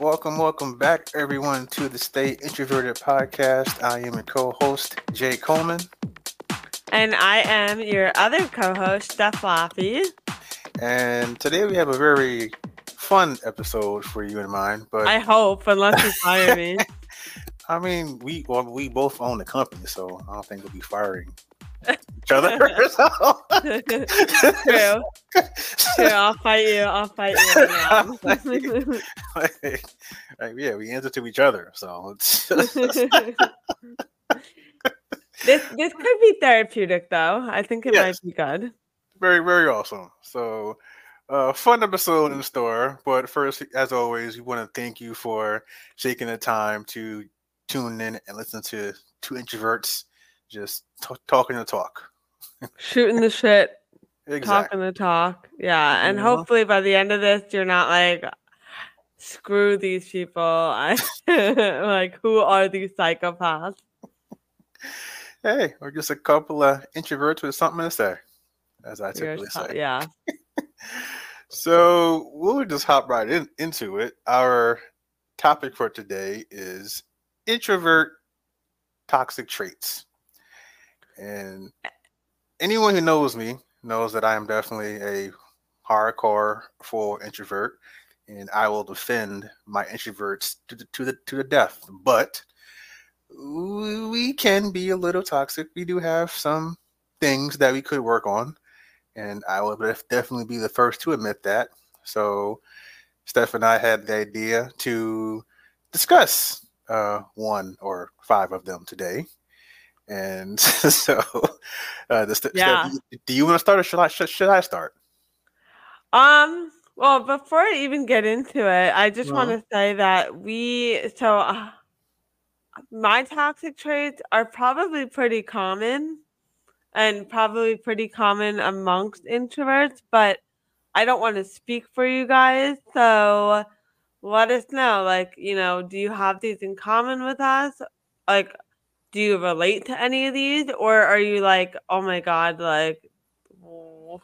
Welcome, welcome back, everyone, to the Stay Introverted podcast. I am your co-host, Jay Coleman. And I am your other co-host, Steph Laffey. And today we have a very fun episode for you and mine. But I hope, unless you fire me. I mean, we well, we both own the company, so I don't think we'll be firing each other. True. True. I'll fight you. I'll fight you. like, like, yeah, we answer to each other. So this this could be therapeutic, though. I think it yes. might be good. Very very awesome. So. Uh, fun episode in the store, but first, as always, we want to thank you for taking the time to tune in and listen to two introverts just t- talking the talk, shooting the shit, exactly. talking the talk. Yeah, and mm-hmm. hopefully by the end of this, you're not like, screw these people. I like, who are these psychopaths? Hey, or just a couple of introverts with something to say, as I typically say. Yeah. so we'll just hop right in, into it. Our topic for today is introvert toxic traits. And anyone who knows me knows that I am definitely a hardcore full introvert, and I will defend my introverts to the, to the to the death. But we can be a little toxic. We do have some things that we could work on, and I will definitely be the first to admit that. So, Steph and I had the idea to discuss uh, one or five of them today. And so, uh, the st- yeah. do you want to start or should I, should, should I start? Um, well, before I even get into it, I just uh-huh. want to say that we, so uh, my toxic traits are probably pretty common and probably pretty common amongst introverts, but I don't want to speak for you guys. So let us know. Like, you know, do you have these in common with us? Like, do you relate to any of these or are you like oh my god like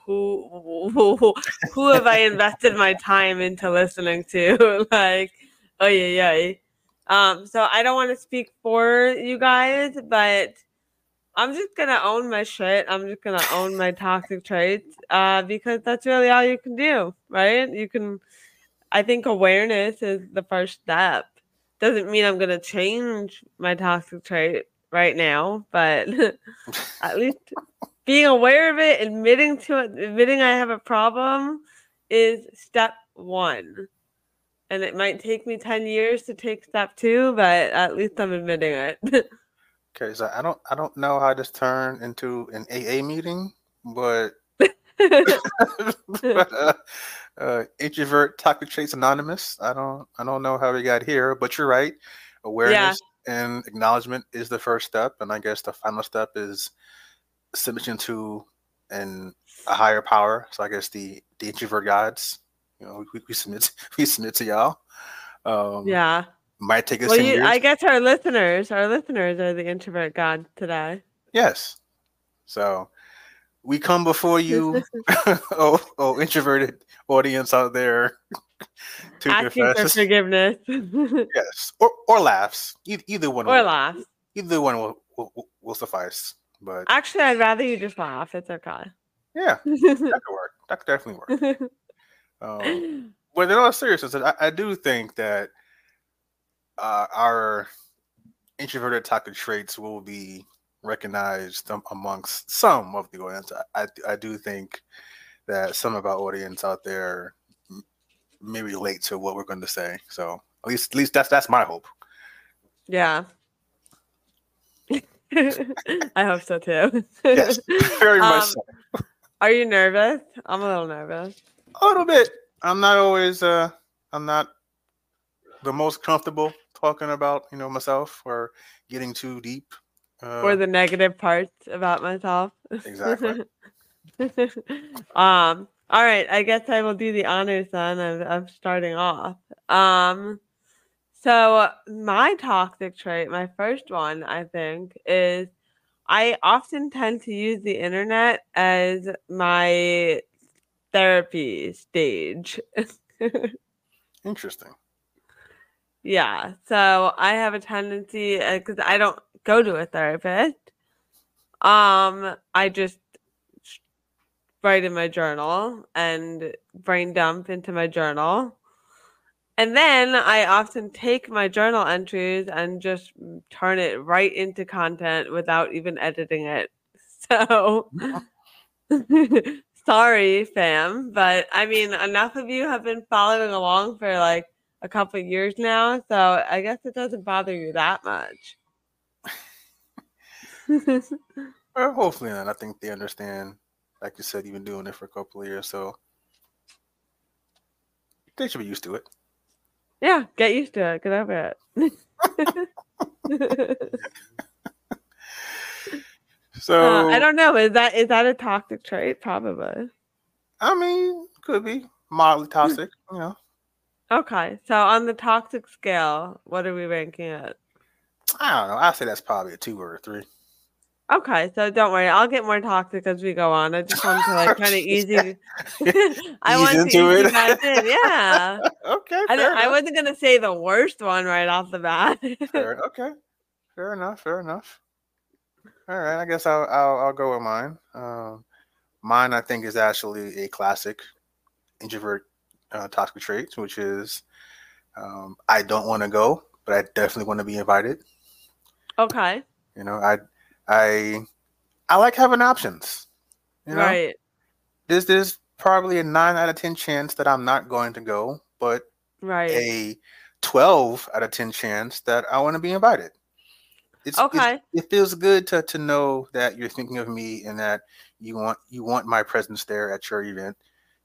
who who, who have i invested my time into listening to? Like oh yeah yeah um so i don't want to speak for you guys but i'm just gonna own my shit. I'm just gonna own my toxic traits uh because that's really all you can do right? You can i think awareness is the first step. Doesn't mean i'm gonna change my toxic trait right now, but at least being aware of it, admitting to it, admitting I have a problem is step one. And it might take me 10 years to take step two, but at least I'm admitting it. okay, so I don't I don't know how this turned into an AA meeting, but, but uh, uh, introvert toxic traits anonymous. I don't I don't know how we got here, but you're right. Awareness and acknowledgement is the first step, and I guess the final step is submission to and a higher power. So I guess the the introvert gods, you know, we, we submit we submit to y'all. Um, yeah, might take us. Well, you, I guess our listeners, our listeners are the introvert gods today. Yes. So we come before you, oh, oh, introverted audience out there to Asking for forgiveness. yes, or or laughs. Either, either one. Or will, laughs. Either one will, will, will suffice. But actually, I'd rather you just laugh. It's okay. Yeah, that could work. That could definitely work. um, but in all seriousness, I, I do think that uh, our introverted toxic traits will be recognized amongst some of the audience. I, I do think that some of our audience out there may relate to what we're going to say. So at least, at least that's that's my hope. Yeah. I hope so too. yes, very much. Um, so. Are you nervous? I'm a little nervous. A little bit. I'm not always. Uh, I'm not the most comfortable talking about you know myself or getting too deep. Uh, or the negative parts about myself. Exactly. um all right, I guess I will do the honors then of, of starting off. Um, so my toxic trait, my first one, I think, is I often tend to use the internet as my therapy stage. Interesting. Yeah. So I have a tendency because uh, I don't go to a therapist. Um, I just write in my journal and brain dump into my journal. And then I often take my journal entries and just turn it right into content without even editing it. So sorry, fam, but I mean, enough of you have been following along for like a couple years now, so I guess it doesn't bother you that much. well, hopefully not. I think they understand. Like you said, you've been doing it for a couple of years, so they should be used to it. Yeah, get used to it. Get over it. so uh, I don't know. Is that is that a toxic trait? Probably. I mean, could be mildly toxic. You know. Okay, so on the toxic scale, what are we ranking it? I don't know. I say that's probably a two or a three. Okay, so don't worry. I'll get more toxic as we go on. I just want to like kind of easy. I Ease want to ease it. you guys in. Yeah. okay. I, I wasn't gonna say the worst one right off the bat. Fair, okay. Fair enough. Fair enough. All right. I guess I'll I'll, I'll go with mine. Um, mine, I think, is actually a classic introvert uh, toxic trait, which is um, I don't want to go, but I definitely want to be invited. okay. You know, I I I like having options. You know, Right. there's there's probably a nine out of ten chance that I'm not going to go, but Right. a 12 out of 10 chance that I want to be invited. It's, it's- Okay. it feels good to, to know that you're thinking of me and that you want you want my presence there at your event,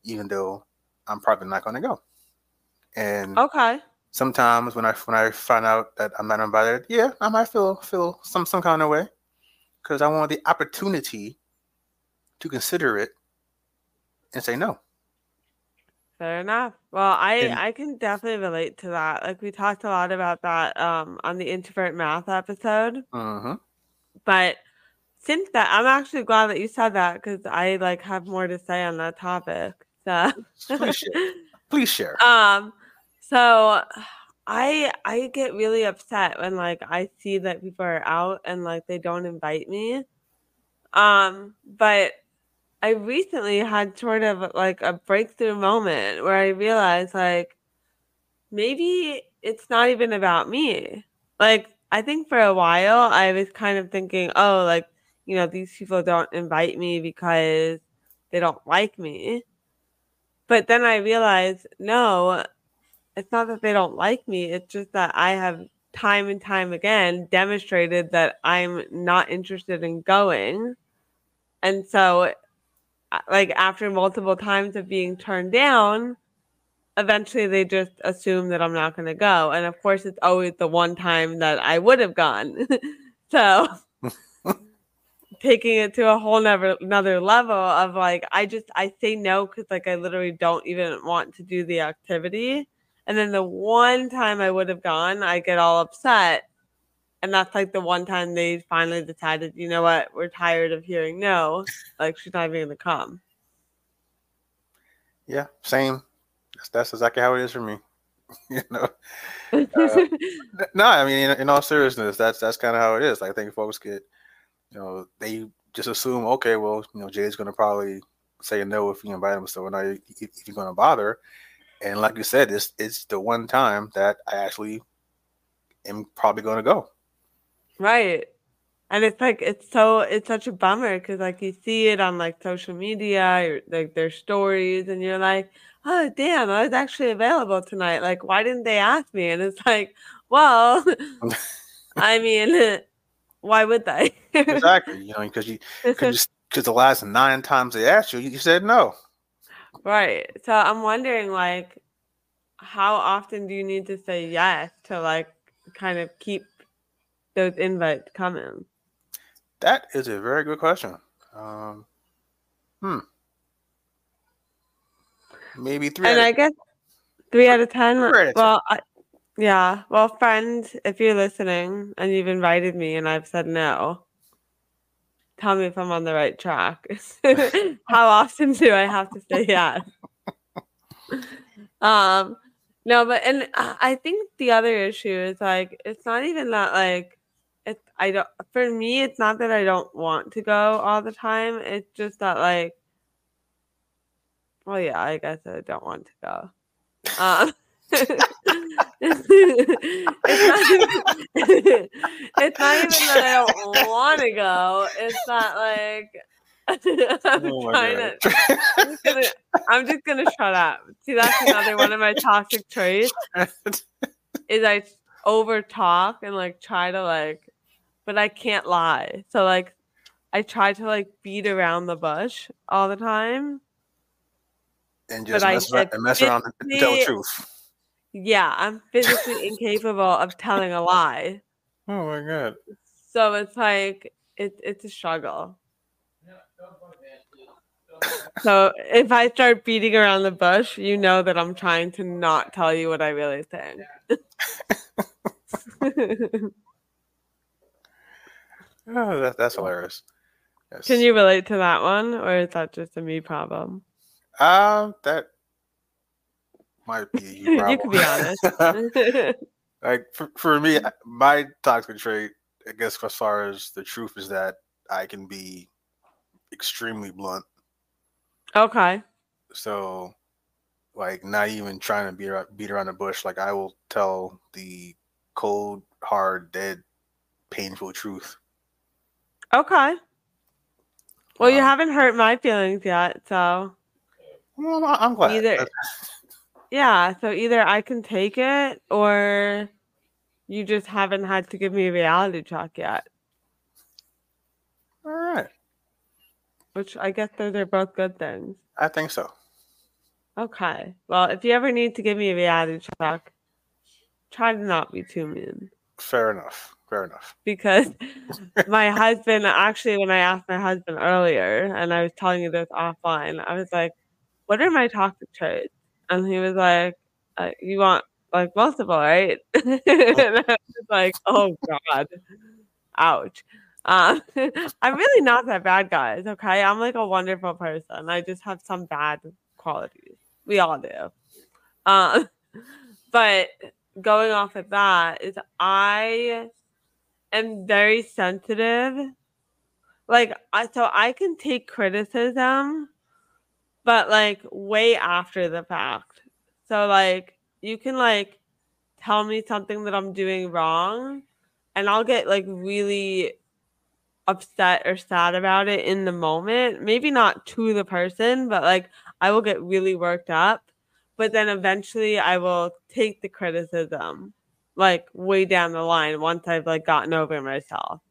even though I'm probably not going to go. And Okay. sometimes when I when I find out that I'm not invited, yeah, I might feel feel some some kind of way because I want the opportunity to consider it and say no. Fair enough. Well, I And- I can definitely relate to that. Like we talked a lot about that um on the introvert math episode. Uh-huh. But since that, I'm actually glad that you said that because I like have more to say on that topic. So, Please share. Please share. um, so I I get really upset when like I see that people are out and like they don't invite me. Um, but I recently had sort of like a breakthrough moment where I realized like maybe it's not even about me. Like I think for a while I was kind of thinking, oh, like, you know, these people don't invite me because they don't like me. But then I realized, no, it's not that they don't like me. It's just that I have time and time again demonstrated that I'm not interested in going. And so, uh, like, after multiple times of being turned down, eventually they just assume that I'm not going to go. And of course, it's always the one time that I would have gone. so, taking it to a whole nother another level of like I just I say no because like I literally don't even want to do the activity. And then the one time I would have gone, I get all upset. And that's like the one time they finally decided, you know what, we're tired of hearing no. Like she's not even gonna come. Yeah, same. That's, that's exactly how it is for me. you know. Uh, No, I mean, in, in all seriousness, that's that's kind of how it is. Like, I think folks get, you know, they just assume, okay, well, you know, Jay's going to probably say no if you invite him, so we're not if, if you're going to bother. And like you said, it's it's the one time that I actually am probably going to go. Right. And it's like it's so it's such a bummer because like you see it on like social media like their stories and you're like, oh damn, I was actually available tonight. Like, why didn't they ask me? And it's like, well, I mean, why would they? exactly, you know, because you because the last nine times they asked you, you said no. Right. So I'm wondering like how often do you need to say yes to like kind of keep those invites coming? That is a very good question. Um, hmm. Maybe three. and out of- I guess three out of ten. Three out of 10. Well, I, yeah. Well, friend, if you're listening and you've invited me and I've said no, tell me if I'm on the right track. How often do I have to say yes? um, No, but and uh, I think the other issue is like it's not even that like it's I don't for me it's not that I don't want to go all the time. It's just that like well yeah, I guess I don't want to go. Um it's, not even, it's not even that I don't want to go. It's not like I'm oh to. I'm just, gonna, I'm just gonna shut up. See, that's another one of my toxic traits. is I over talk and like try to like, but I can't lie. So like, I try to like beat around the bush all the time. And just mess, around, and mess around and tell the truth. Yeah, I'm physically incapable of telling a lie. Oh my god. So it's like it, it's a struggle. So if I start beating around the bush, you know that I'm trying to not tell you what I really think. oh, that, that's hilarious. Yes. Can you relate to that one, or is that just a me problem? Um, that might be you. you can be honest. like for, for me, my toxic trait, I guess, as far as the truth is that I can be extremely blunt. Okay. So, like, not even trying to beat beat around the bush. Like, I will tell the cold, hard, dead, painful truth. Okay. Well, um, you haven't hurt my feelings yet, so. Well, I'm glad. Either, yeah, so either I can take it or you just haven't had to give me a reality check yet. All right. Which I guess those are both good things. I think so. Okay. Well, if you ever need to give me a reality check, try to not be too mean. Fair enough. Fair enough. Because my husband, actually, when I asked my husband earlier, and I was telling you this offline, I was like, what are my toxic traits? And he was like, uh, "You want like multiple, right?" and I was like, "Oh God, ouch." Um, I'm really not that bad, guys. Okay, I'm like a wonderful person. I just have some bad qualities. We all do. Um, but going off of that is I am very sensitive. Like I so I can take criticism but like way after the fact. So like you can like tell me something that I'm doing wrong and I'll get like really upset or sad about it in the moment. Maybe not to the person, but like I will get really worked up. But then eventually I will take the criticism like way down the line once I've like gotten over myself.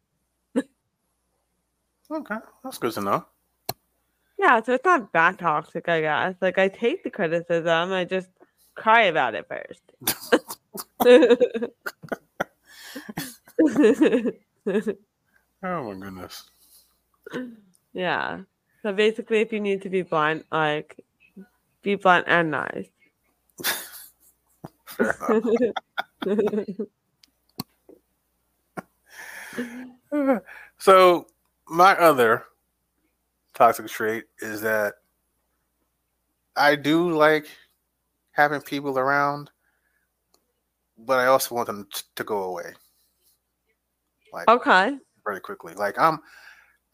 okay, that's good to know. Yeah, so it's not that toxic, I guess. Like I take the criticism, I just cry about it first. oh my goodness. Yeah. So basically if you need to be blunt, like be blunt and nice. so my other toxic trait is that I do like having people around, but I also want them to go away. Like okay, very quickly. Like I'm,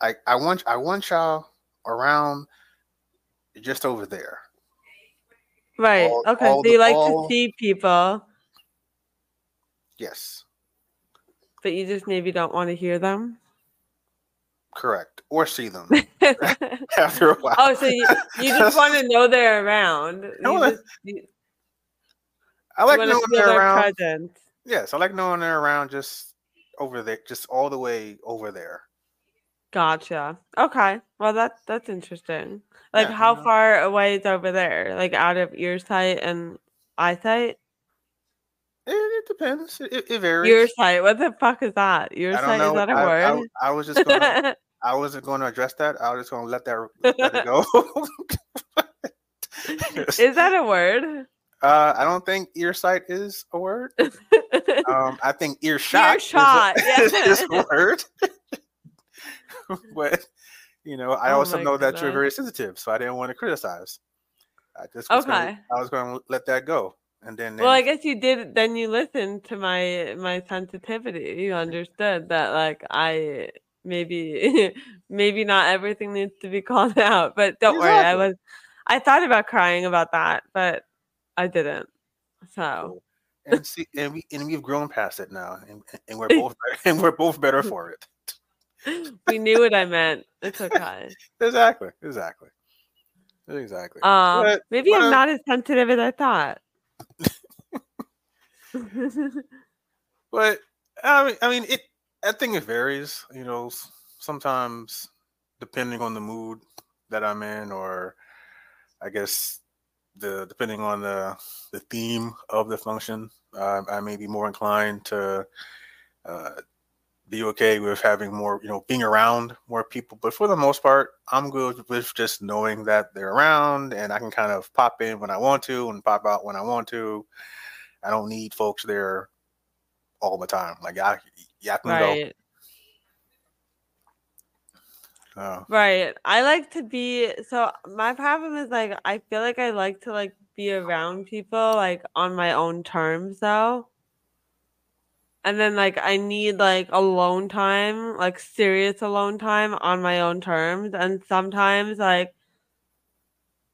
I I want I want y'all around, just over there. Right. All, okay. All so you the, like all... to see people. Yes. But you just maybe don't want to hear them. Correct. Or see them after a while. Oh, so you, you just want to know they're around. I, wanna, just, you, I like knowing they're around. Presence. Yes, I like knowing they're around just over there, just all the way over there. Gotcha. Okay. Well, that's that's interesting. Like, yeah, how far away is over there? Like, out of earsight and eyesight? It, it depends. It, it, varies. Your sight. What the fuck is that? Your sight is that a I, word? I, I, was just gonna. I wasn't going to address that. I was just going to let that let it go. is that a word? Uh, I don't think ear sight is a word. um, I think earshot, earshot is, a, yeah. is a word. but you know, I oh also know goodness. that you're very sensitive, so I didn't want to criticize. I just okay. Gonna, I was going to let that go. And then, well, I guess you did. Then you listened to my my sensitivity. You understood that, like, I maybe maybe not everything needs to be called out, but don't exactly. worry. I was I thought about crying about that, but I didn't. So and see, and we and we've grown past it now, and, and we're both and we're both better for it. we knew what I meant. It's okay. exactly. Exactly. Exactly. Um, but, maybe but, I'm not as sensitive as I thought. But I mean, I mean, it. I think it varies. You know, sometimes depending on the mood that I'm in, or I guess the depending on the the theme of the function, uh, I may be more inclined to uh, be okay with having more, you know, being around more people. But for the most part, I'm good with just knowing that they're around and I can kind of pop in when I want to and pop out when I want to. I don't need folks there all the time. Like I, yeah, I can right. go. Oh. Right. I like to be so my problem is like I feel like I like to like be around people like on my own terms though and then like I need like alone time, like serious alone time on my own terms. And sometimes like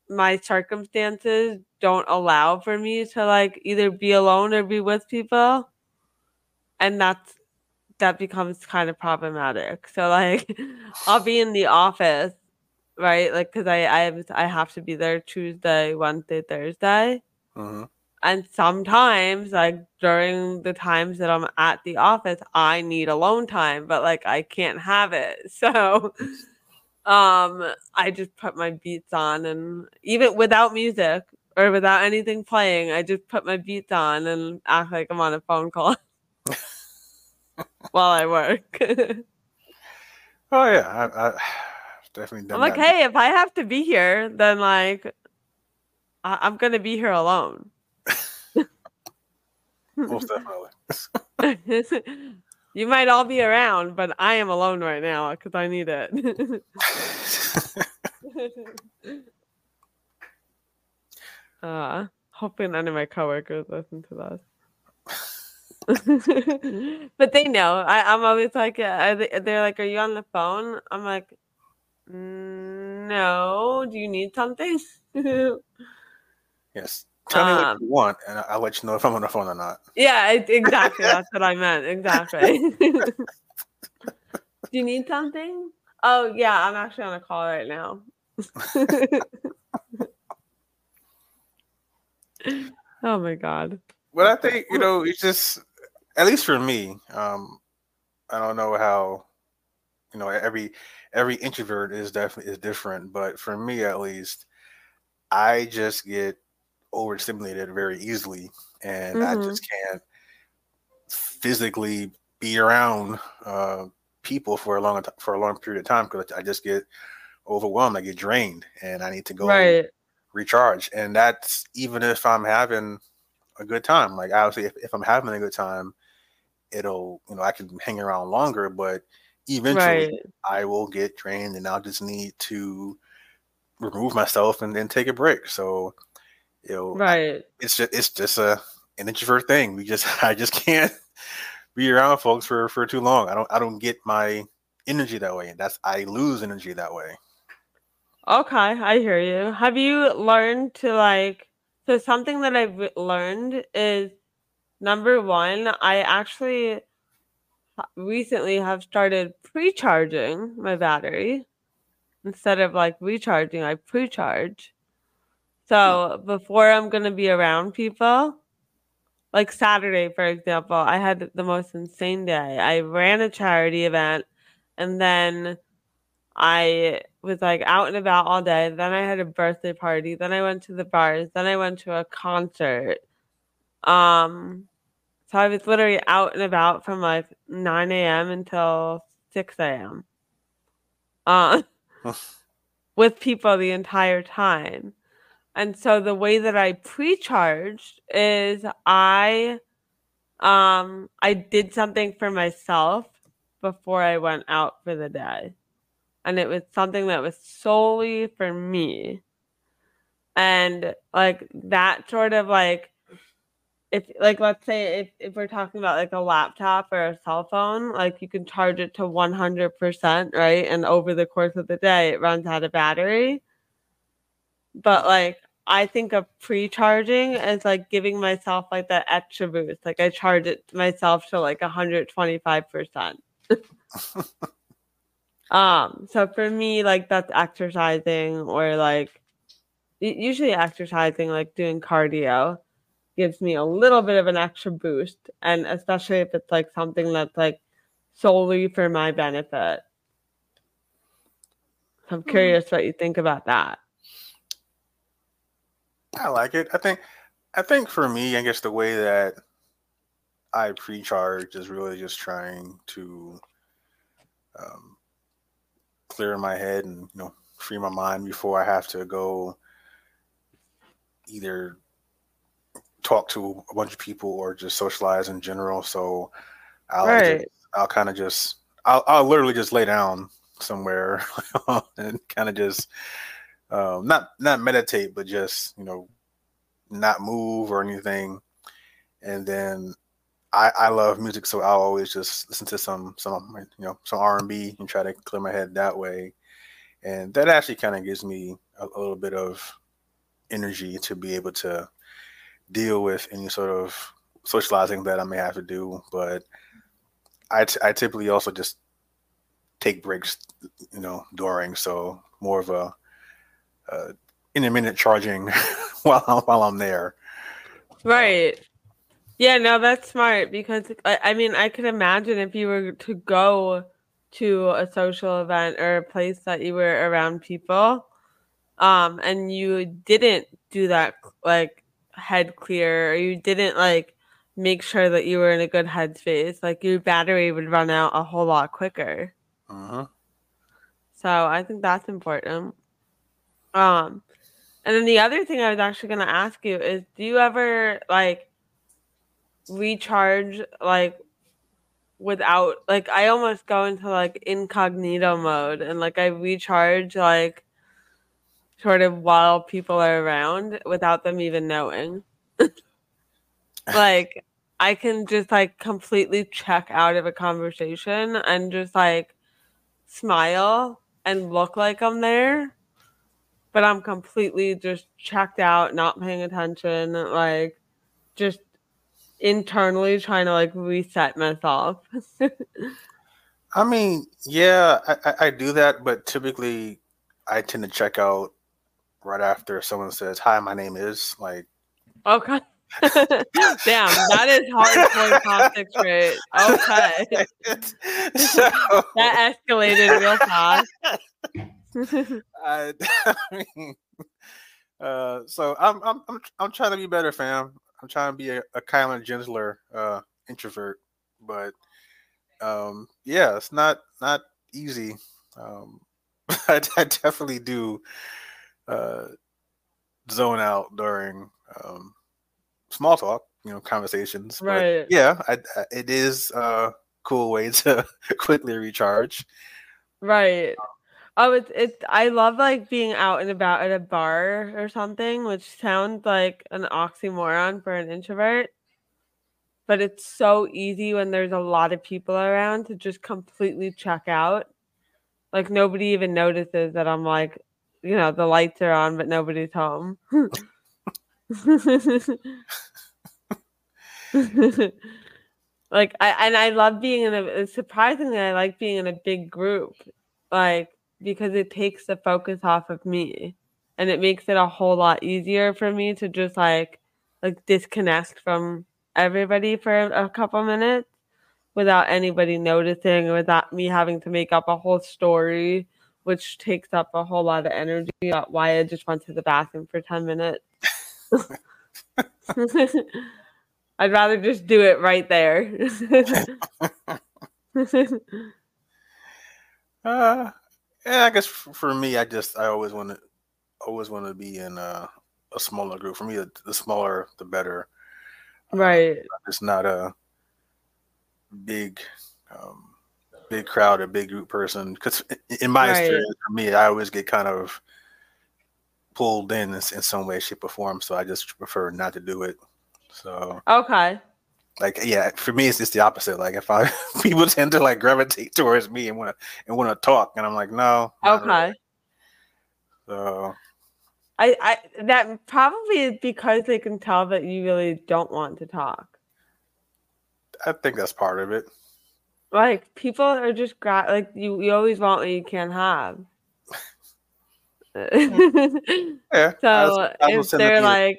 my circumstances don't allow for me to like either be alone or be with people. And that's that becomes kind of problematic. So like I'll be in the office, right? Like cuz I I have, I have to be there Tuesday, Wednesday, Thursday. Mm-hmm. And sometimes, like during the times that I'm at the office, I need alone time, but like I can't have it. So um I just put my beats on and even without music or without anything playing, I just put my beats on and act like I'm on a phone call while I work. oh yeah, I, I definitely. I'm like, hey, if I have to be here, then like I- I'm gonna be here alone. Most definitely. you might all be around, but I am alone right now because I need it. uh, hoping none of my coworkers listen to this. but they know. I, am always like, uh, they, they're like, "Are you on the phone?" I'm like, "No. Do you need something?" yes. Tell um, me what um, you want, and I'll let you know if I'm on the phone or not. Yeah, exactly. That's what I meant. Exactly. Do you need something? Oh yeah, I'm actually on a call right now. oh my god. Well, I think you know it's just at least for me. Um, I don't know how you know every every introvert is definitely is different, but for me at least, I just get overstimulated very easily, and mm-hmm. I just can't physically be around uh, people for a long for a long period of time because I just get overwhelmed. I get drained, and I need to go right. recharge. And that's even if I'm having a good time. Like obviously, if, if I'm having a good time, it'll you know I can hang around longer, but eventually right. I will get drained, and I'll just need to remove myself and then take a break. So you know, right? It's just it's just a an introvert thing. We just I just can't be around folks for for too long. I don't I don't get my energy that way. That's I lose energy that way. Okay, I hear you. Have you learned to like so something that I've learned is number one, I actually recently have started pre-charging my battery instead of like recharging, I pre-charge. So before I'm gonna be around people, like Saturday, for example, I had the most insane day. I ran a charity event and then I was like out and about all day. Then I had a birthday party. Then I went to the bars. Then I went to a concert. Um, so I was literally out and about from like 9 a.m. until 6 a.m. Uh, with people the entire time. And so the way that I pre-charged is I um I did something for myself before I went out for the day. And it was something that was solely for me. And like that sort of like if like let's say if, if we're talking about like a laptop or a cell phone like you can charge it to 100% right and over the course of the day it runs out of battery but like i think of pre-charging as like giving myself like that extra boost like i charge it myself to like 125% um so for me like that's exercising or like usually exercising like doing cardio gives me a little bit of an extra boost and especially if it's like something that's like solely for my benefit i'm hmm. curious mm-hmm. what you think about that i like it i think i think for me i guess the way that i pre-charge is really just trying to um, clear my head and you know free my mind before i have to go either talk to a bunch of people or just socialize in general. So I'll right. just, I'll kind of just I'll I'll literally just lay down somewhere and kind of just um, not not meditate, but just you know not move or anything. And then I I love music, so I'll always just listen to some some you know some R and B and try to clear my head that way. And that actually kind of gives me a, a little bit of energy to be able to deal with any sort of socializing that I may have to do. But I, t- I typically also just take breaks, you know, during. So more of a uh, intermittent charging while I'm, while I'm there. Right. Yeah, no, that's smart because I, I mean, I could imagine if you were to go to a social event or a place that you were around people, um, and you didn't do that like head clear or you didn't like make sure that you were in a good headspace, like your battery would run out a whole lot quicker. Uh-huh. So I think that's important. Um, and then the other thing I was actually going to ask you is, do you ever like recharge like without like I almost go into like incognito mode and like I recharge like sort of while people are around without them even knowing. like I can just like completely check out of a conversation and just like smile and look like I'm there. But I'm completely just checked out, not paying attention, like just internally trying to like reset myself. I mean, yeah, I, I, do that, but typically I tend to check out right after someone says, "Hi, my name is," like, okay. Damn, that is hard to concentrate. Okay. So, that escalated real fast. I, I mean, uh, so I'm, I'm I'm I'm trying to be better, fam. I'm trying to be a, a kinder, gentler uh, introvert, but um, yeah, it's not not easy. Um, I, I definitely do uh, zone out during um, small talk, you know, conversations. Right. But yeah, I, I, it is a cool way to quickly recharge. Right. Oh, it's it's. I love like being out and about at a bar or something, which sounds like an oxymoron for an introvert. But it's so easy when there's a lot of people around to just completely check out. Like nobody even notices that I'm like you know, the lights are on, but nobody's home. like I and I love being in a surprisingly I like being in a big group. Like because it takes the focus off of me and it makes it a whole lot easier for me to just like like disconnect from everybody for a couple minutes without anybody noticing without me having to make up a whole story which takes up a whole lot of energy. Why I just went to the bathroom for 10 minutes. I'd rather just do it right there. uh, yeah, I guess for me, I just I always want to always want to be in a, a smaller group. For me, the, the smaller, the better. Right. Uh, it's not a big um, big crowd or big group person because in my right. experience for me i always get kind of pulled in in some way shape or form so i just prefer not to do it So okay, like yeah, for me it's just the opposite. Like if I people tend to like gravitate towards me and want to and want to talk, and I'm like no. Okay. Really. So. I, I that probably is because they can tell that you really don't want to talk. I think that's part of it. Like people are just gra- like you. You always want what you can't have. yeah. So I was, I was if they're like,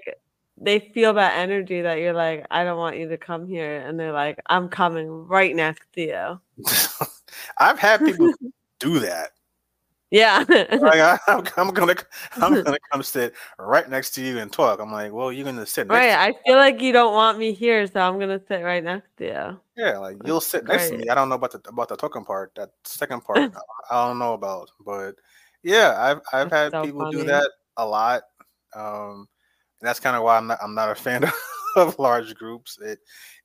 they feel that energy that you're like, I don't want you to come here, and they're like, I'm coming right next to you. I've had people do that. Yeah. like, I, am gonna I'm gonna come sit right next to you and talk. I'm like, well, you're gonna sit right. I feel like you don't want me here, so I'm gonna sit right next to you. Yeah, like you'll sit next to me. I don't know about the about the talking part. That second part, I don't know about. But yeah, I've I've that's had so people funny. do that a lot. Um, that's kind of why I'm not I'm not a fan of, of large groups. It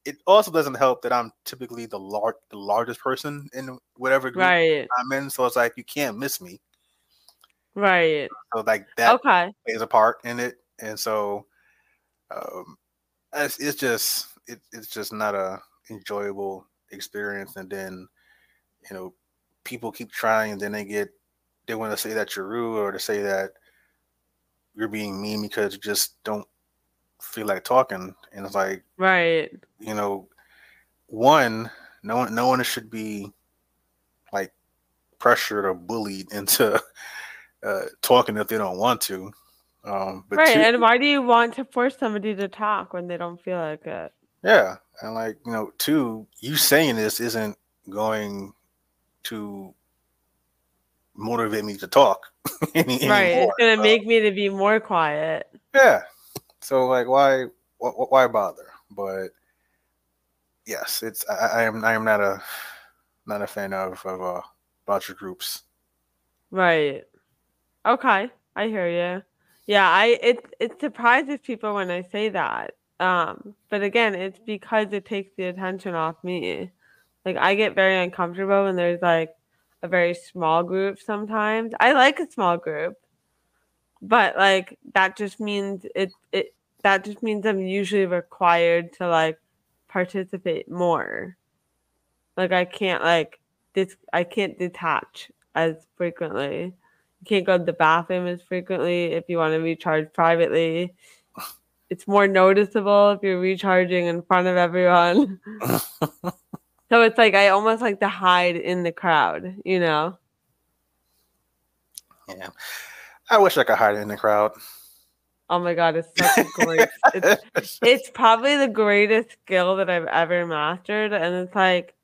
it also doesn't help that I'm typically the large the largest person in whatever group right. I'm in. So it's like you can't miss me. Right. So like that okay. plays a part in it. And so um it's, it's just it, it's just not a enjoyable experience. And then, you know, people keep trying and then they get they want to say that you're rude or to say that you're being mean because you just don't feel like talking. And it's like, right, you know, one, no one, no one should be like pressured or bullied into uh, talking if they don't want to. Um, but right, two, and why do you want to force somebody to talk when they don't feel like it? Yeah, and like you know, two, you saying this isn't going to motivate me to talk. any, right, it's gonna so, make me to be more quiet. Yeah, so like, why why bother? But yes, it's I, I am I am not a not a fan of of uh, voucher groups. Right. Okay, I hear you. Yeah, I it it surprises people when I say that. Um, but again, it's because it takes the attention off me. Like I get very uncomfortable when there's like a very small group sometimes. I like a small group. But like that just means it it that just means I'm usually required to like participate more. Like I can't like this I can't detach as frequently. You can't go to the bathroom as frequently if you want to recharge privately. It's more noticeable if you're recharging in front of everyone. so it's like I almost like to hide in the crowd, you know? Yeah. I wish I could hide in the crowd. Oh my god, it's such a great. it's, it's probably the greatest skill that I've ever mastered, and it's like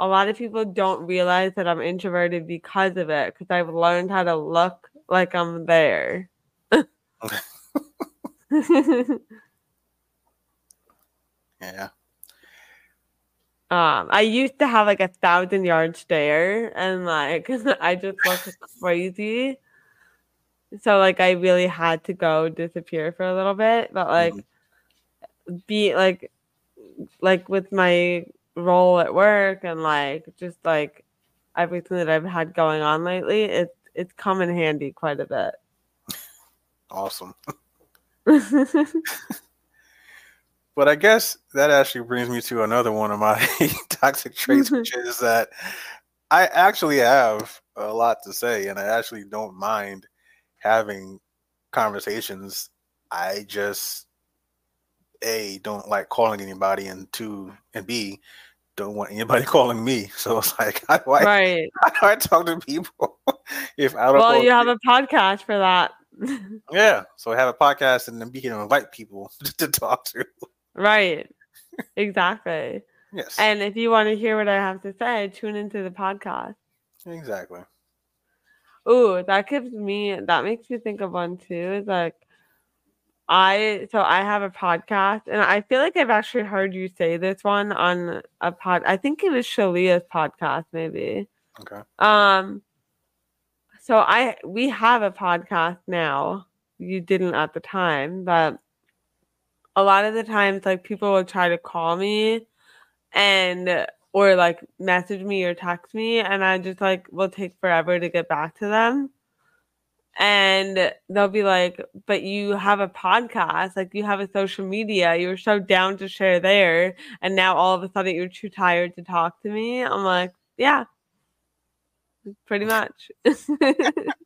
a lot of people don't realize that I'm introverted because of it. Because I've learned how to look like I'm there. yeah. Um, I used to have like a thousand yard stare, and like I just look crazy so like I really had to go disappear for a little bit, but like mm-hmm. be like like with my role at work and like just like everything that I've had going on lately, it's it's come in handy quite a bit. Awesome. but I guess that actually brings me to another one of my toxic traits, which is that I actually have a lot to say and I actually don't mind having conversations, I just a don't like calling anybody, and two and b don't want anybody calling me. So it's like, how do I, right. how do I talk to people if I don't? Well, you have a podcast for that. yeah, so I have a podcast, and then we can invite people to talk to. Right. Exactly. yes. And if you want to hear what I have to say, tune into the podcast. Exactly. Oh, that gives me that makes me think of one too. Is like I so I have a podcast and I feel like I've actually heard you say this one on a pod. I think it was Shalia's podcast, maybe. Okay. Um. So I we have a podcast now. You didn't at the time, but a lot of the times, like people will try to call me, and or like message me or text me and I just like will take forever to get back to them. and they'll be like, "But you have a podcast, like you have a social media. You were so down to share there, and now all of a sudden you're too tired to talk to me." I'm like, "Yeah, pretty much."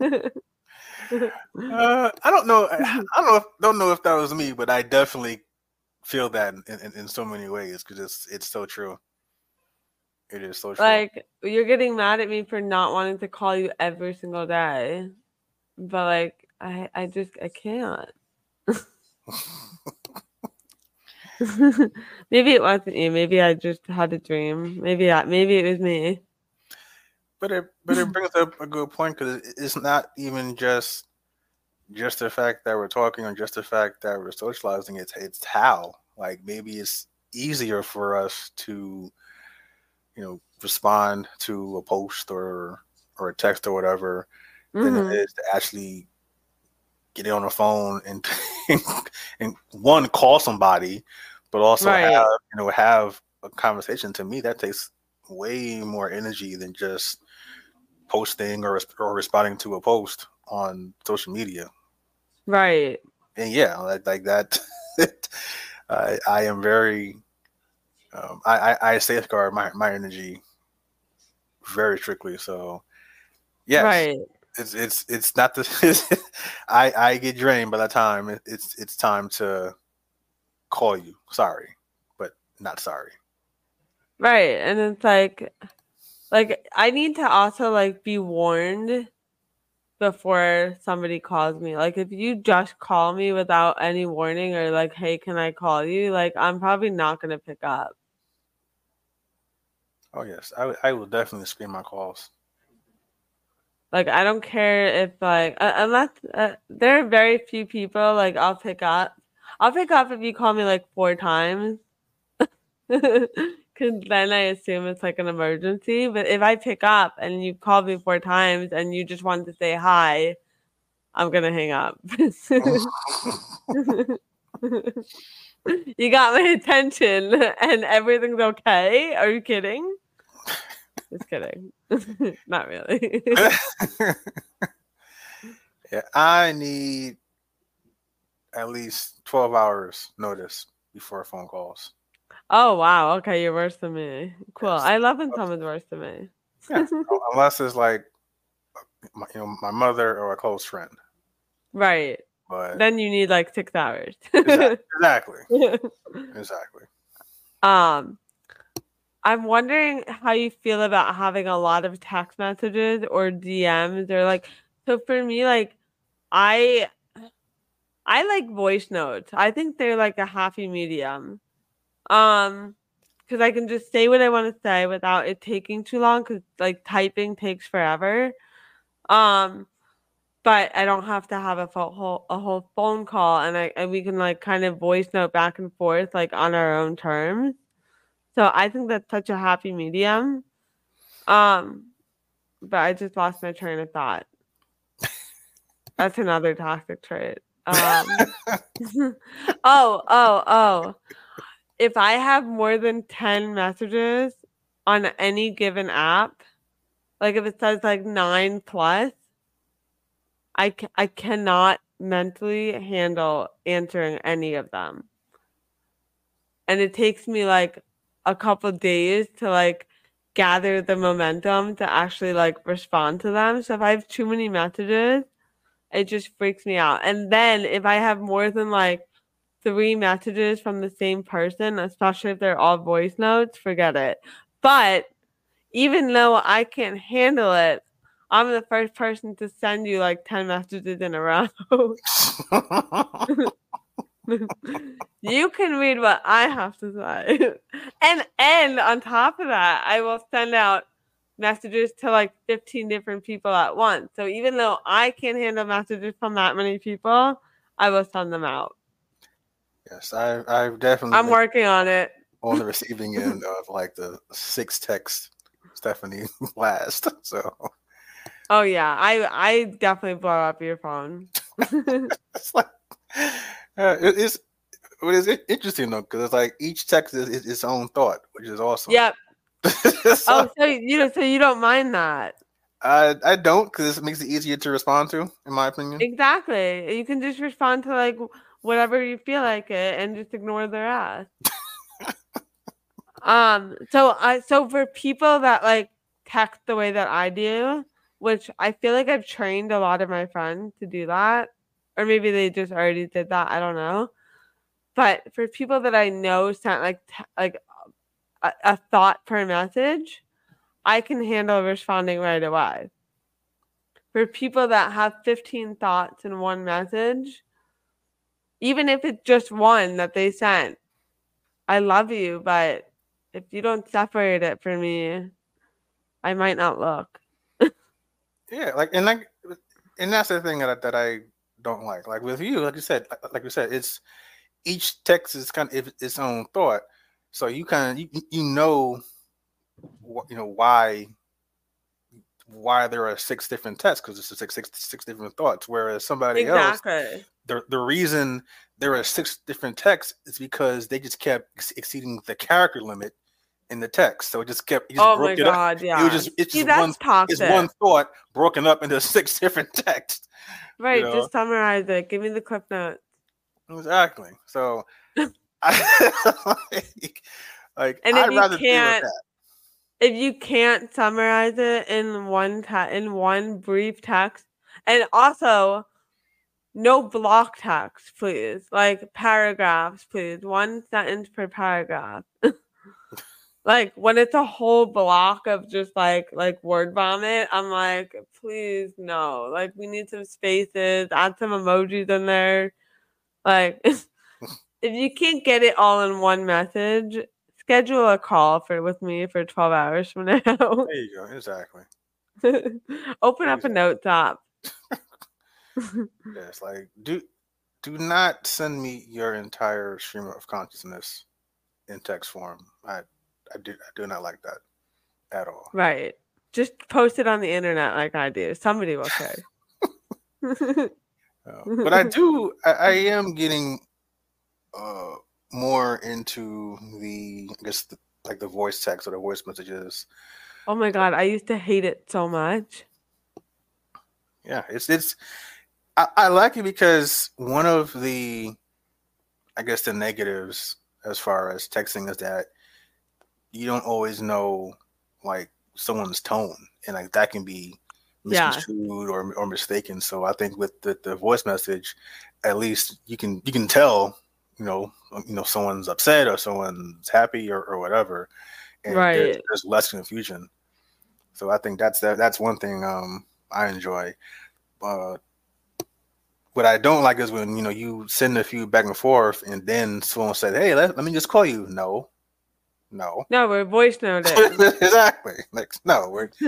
uh, I don't know. I don't know. If, don't know if that was me, but I definitely feel that in, in, in so many ways because it's it's so true. It is so true. Like you're getting mad at me for not wanting to call you every single day, but like I I just I can't. maybe it wasn't you. Maybe I just had a dream. Maybe I, maybe it was me. But it but it brings up a good point because it's not even just just the fact that we're talking or just the fact that we're socializing. It's it's how like maybe it's easier for us to you know respond to a post or or a text or whatever mm-hmm. than it mm-hmm. to actually get it on the phone and and one call somebody, but also right. have you know have a conversation. To me, that takes way more energy than just posting or or responding to a post on social media. Right. And yeah, like, like that. I, I am very um, I, I, I safeguard my, my energy very strictly. So yes, right. it's it's it's not the I I get drained by the time it's it's time to call you. Sorry, but not sorry. Right, and it's like like I need to also like be warned before somebody calls me. Like if you just call me without any warning or like, hey, can I call you? Like I'm probably not gonna pick up. Oh yes, I I will definitely screen my calls. Like I don't care if like uh, unless uh, there are very few people like I'll pick up. I'll pick up if you call me like four times. Cause then I assume it's like an emergency. But if I pick up and you call me four times and you just want to say hi, I'm gonna hang up. you got my attention and everything's okay. Are you kidding? Just kidding. Not really. yeah, I need at least 12 hours notice before phone calls. Oh wow, okay, you're worse than me. Cool. Yes. I love when someone's worse than me. yeah, unless it's like you know my mother or a close friend. Right. But then you need like six hours. exactly. Exactly. Um, I'm wondering how you feel about having a lot of text messages or DMs or like. So for me, like, I I like voice notes. I think they're like a happy medium. Um, because I can just say what I want to say without it taking too long. Because like typing takes forever. Um, but I don't have to have a whole a whole phone call, and I and we can like kind of voice note back and forth like on our own terms. So I think that's such a happy medium. Um, but I just lost my train of thought. That's another toxic trait. Um, oh, oh, oh. If I have more than 10 messages on any given app, like if it says like nine plus, I, I cannot mentally handle answering any of them. And it takes me like a couple days to like gather the momentum to actually like respond to them. So if I have too many messages, it just freaks me out. And then if I have more than like three messages from the same person, especially if they're all voice notes, forget it. But even though I can't handle it, I'm the first person to send you like 10 messages in a row. you can read what I have to say. and and on top of that, I will send out messages to like 15 different people at once. So even though I can't handle messages from that many people, I will send them out. Yes, I I've definitely I'm working on it. On the receiving end of like the six text Stephanie last. So Oh yeah, I I definitely blow up your phone. it's like uh, it, it's what is it interesting though because it's like each text is, is, its own thought, which is awesome. Yep. so, oh, so you know, so you don't mind that? I I don't because it makes it easier to respond to, in my opinion. Exactly. You can just respond to like whatever you feel like it and just ignore their ass. um. So I so for people that like text the way that I do, which I feel like I've trained a lot of my friends to do that, or maybe they just already did that. I don't know. But for people that I know sent like t- like a, a thought per message, I can handle responding right away. For people that have 15 thoughts in one message, even if it's just one that they sent, I love you, but if you don't separate it for me, I might not look. yeah, like and like and that's the thing that I, that I don't like. Like with you, like you said, uh, like you said, it's each text is kind of its own thought. So you kind of you, you know you know why why there are six different texts because it's six, six, six different thoughts. Whereas somebody exactly. else, the the reason there are six different texts is because they just kept exceeding the character limit in the text. So it just kept. It just oh my god! Up. Yeah. It was just it's See, just one. Toxic. It's one thought broken up into six different texts. Right. You know? Just summarize it. Give me the clip notes. Exactly. So, I, like, like, and if I'd you can't, if you can't summarize it in one te- in one brief text, and also no block text, please. Like paragraphs, please. One sentence per paragraph. like when it's a whole block of just like like word vomit, I'm like, please no. Like we need some spaces, add some emojis in there. Like if you can't get it all in one message, schedule a call for with me for 12 hours from now. There you go. Exactly. Open up a note top. yes, like do do not send me your entire stream of consciousness in text form. I I do I do not like that at all. Right. Just post it on the internet like I do. Somebody will care. uh, but I do I, I am getting uh, more into the I guess the, like the voice text or the voice messages. Oh my god, I used to hate it so much. Yeah, it's it's I, I like it because one of the I guess the negatives as far as texting is that you don't always know like someone's tone and like that can be misconstrued yeah. or, or mistaken. So I think with the, the voice message, at least you can you can tell you know, um, you know, someone's upset or someone's happy or, or whatever, and right. there's, there's, less confusion. So I think that's that, that's one thing um, I enjoy. Uh, what I don't like is when you know you send a few back and forth, and then someone said, "Hey, let, let me just call you." No, no, no, we're voice noting. exactly. Like no, we're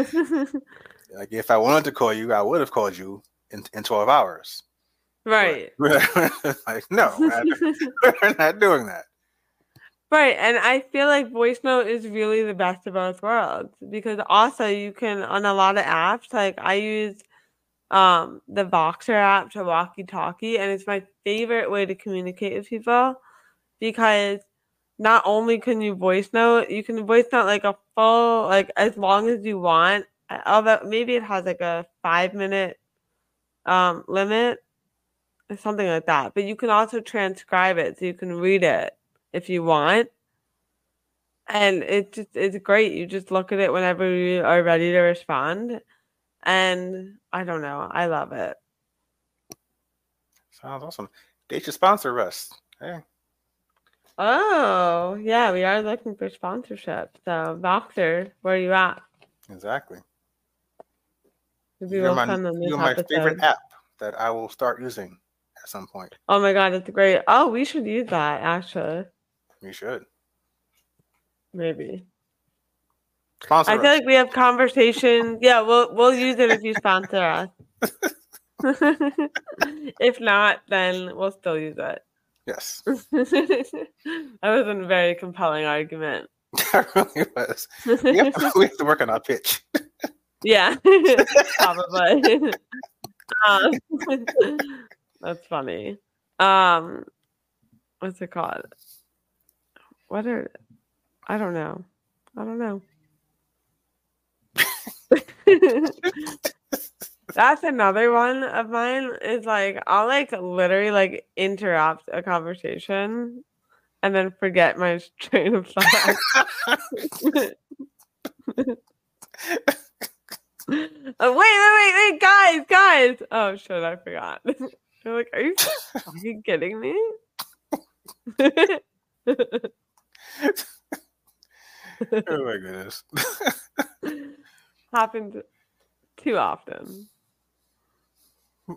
like if I wanted to call you, I would have called you in, in twelve hours. Right. like, no, we're not doing that. Right. And I feel like voice note is really the best of both worlds because also you can, on a lot of apps, like I use um, the Voxer app to walkie talkie, and it's my favorite way to communicate with people because not only can you voice note, you can voice note like a full, like as long as you want. Although maybe it has like a five minute um, limit or something like that. But you can also transcribe it so you can read it if you want. And it just it's great. You just look at it whenever you are ready to respond. And I don't know. I love it. Sounds awesome. They should sponsor us. Hey. Oh, yeah, we are looking for sponsorship. So Voxer, where are you at? Exactly. Maybe you're we'll my, you're my favorite app that I will start using at some point. Oh my god, that's great. Oh, we should use that actually. We should. Maybe. Sponsor I us. feel like we have conversation. Yeah, we'll we'll use it if you sponsor us. if not, then we'll still use it. Yes. that was a very compelling argument. that really was. We have, to, we have to work on our pitch. yeah, probably. Um, that's funny. Um, what's it called? What are? I don't know. I don't know. That's another one of mine is like I'll like literally like interrupt a conversation and then forget my train of thought. oh, wait, wait, wait, guys, guys. Oh shit, I forgot. They're like, are you kidding me? oh my goodness. Happened too often.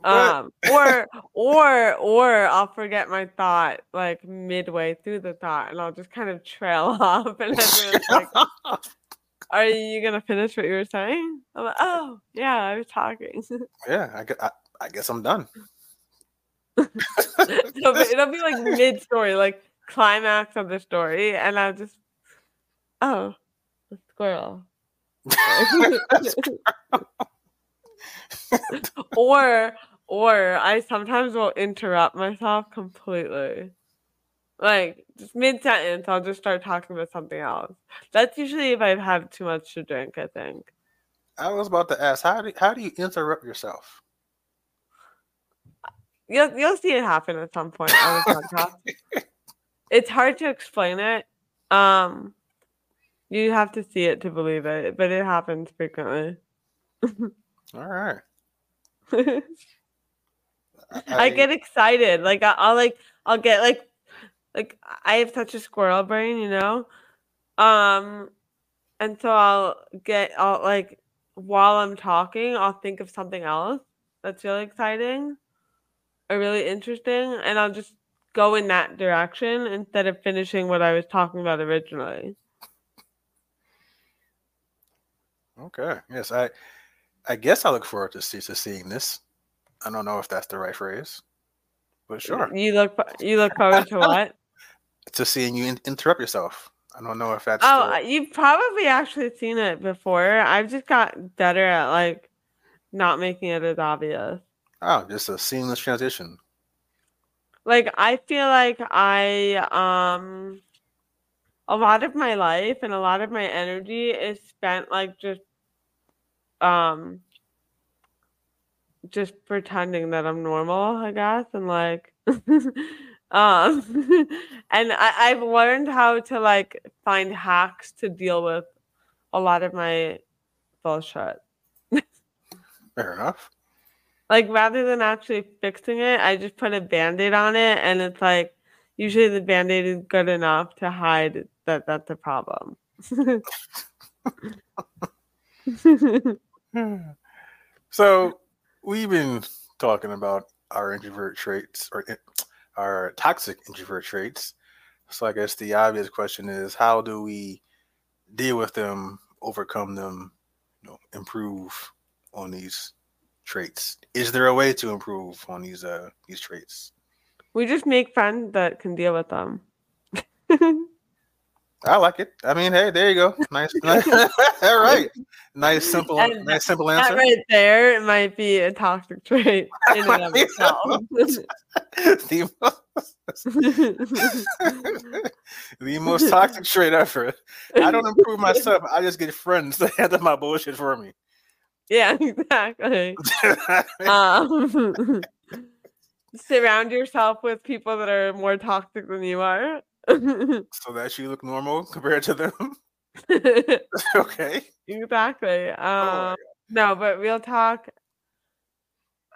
Um, or or or I'll forget my thought like midway through the thought, and I'll just kind of trail off, and everyone's like, "Are you gonna finish what you were saying?" I'm like, "Oh yeah, I was talking." yeah, I, I, I guess I'm done. it'll, it'll be like mid story, like climax of the story, and I'll just, oh, the squirrel. or or I sometimes will interrupt myself completely. Like just mid sentence, I'll just start talking about something else. That's usually if I've had too much to drink. I think. I was about to ask how do how do you interrupt yourself? You'll you'll see it happen at some point on the podcast. it's hard to explain it. Um, you have to see it to believe it, but it happens frequently. All right. I, I, get excited. Like I, I'll like I'll get like like I have such a squirrel brain, you know. Um, and so I'll get I'll like while I'm talking, I'll think of something else that's really exciting or really interesting, and I'll just go in that direction instead of finishing what I was talking about originally. Okay. Yes, I I guess I look forward to see to seeing this. I don't know if that's the right phrase, but sure. You look you look forward to what? to seeing you in- interrupt yourself. I don't know if that's. Oh, the... you've probably actually seen it before. I've just got better at like not making it as obvious. Oh, just a seamless transition. Like I feel like I um a lot of my life and a lot of my energy is spent like just um just pretending that I'm normal, I guess, and like um and I, I've learned how to like find hacks to deal with a lot of my bullshit. Fair enough. Like rather than actually fixing it, I just put a band-aid on it and it's like usually the band-aid is good enough to hide that that's a problem. so we've been talking about our introvert traits or our toxic introvert traits. So I guess the obvious question is how do we deal with them, overcome them, you know, improve on these traits? Is there a way to improve on these uh these traits? We just make friends that can deal with them. I like it. I mean, hey, there you go. Nice, nice. all right. Nice, simple, and nice, simple answer. That right there might be a toxic trait in and of itself. the, most, the most toxic trait ever. I don't improve myself. I just get friends to handle my bullshit for me. Yeah, exactly. um, surround yourself with people that are more toxic than you are. so that you look normal compared to them. okay. Exactly. Oh um, oh no, but real talk.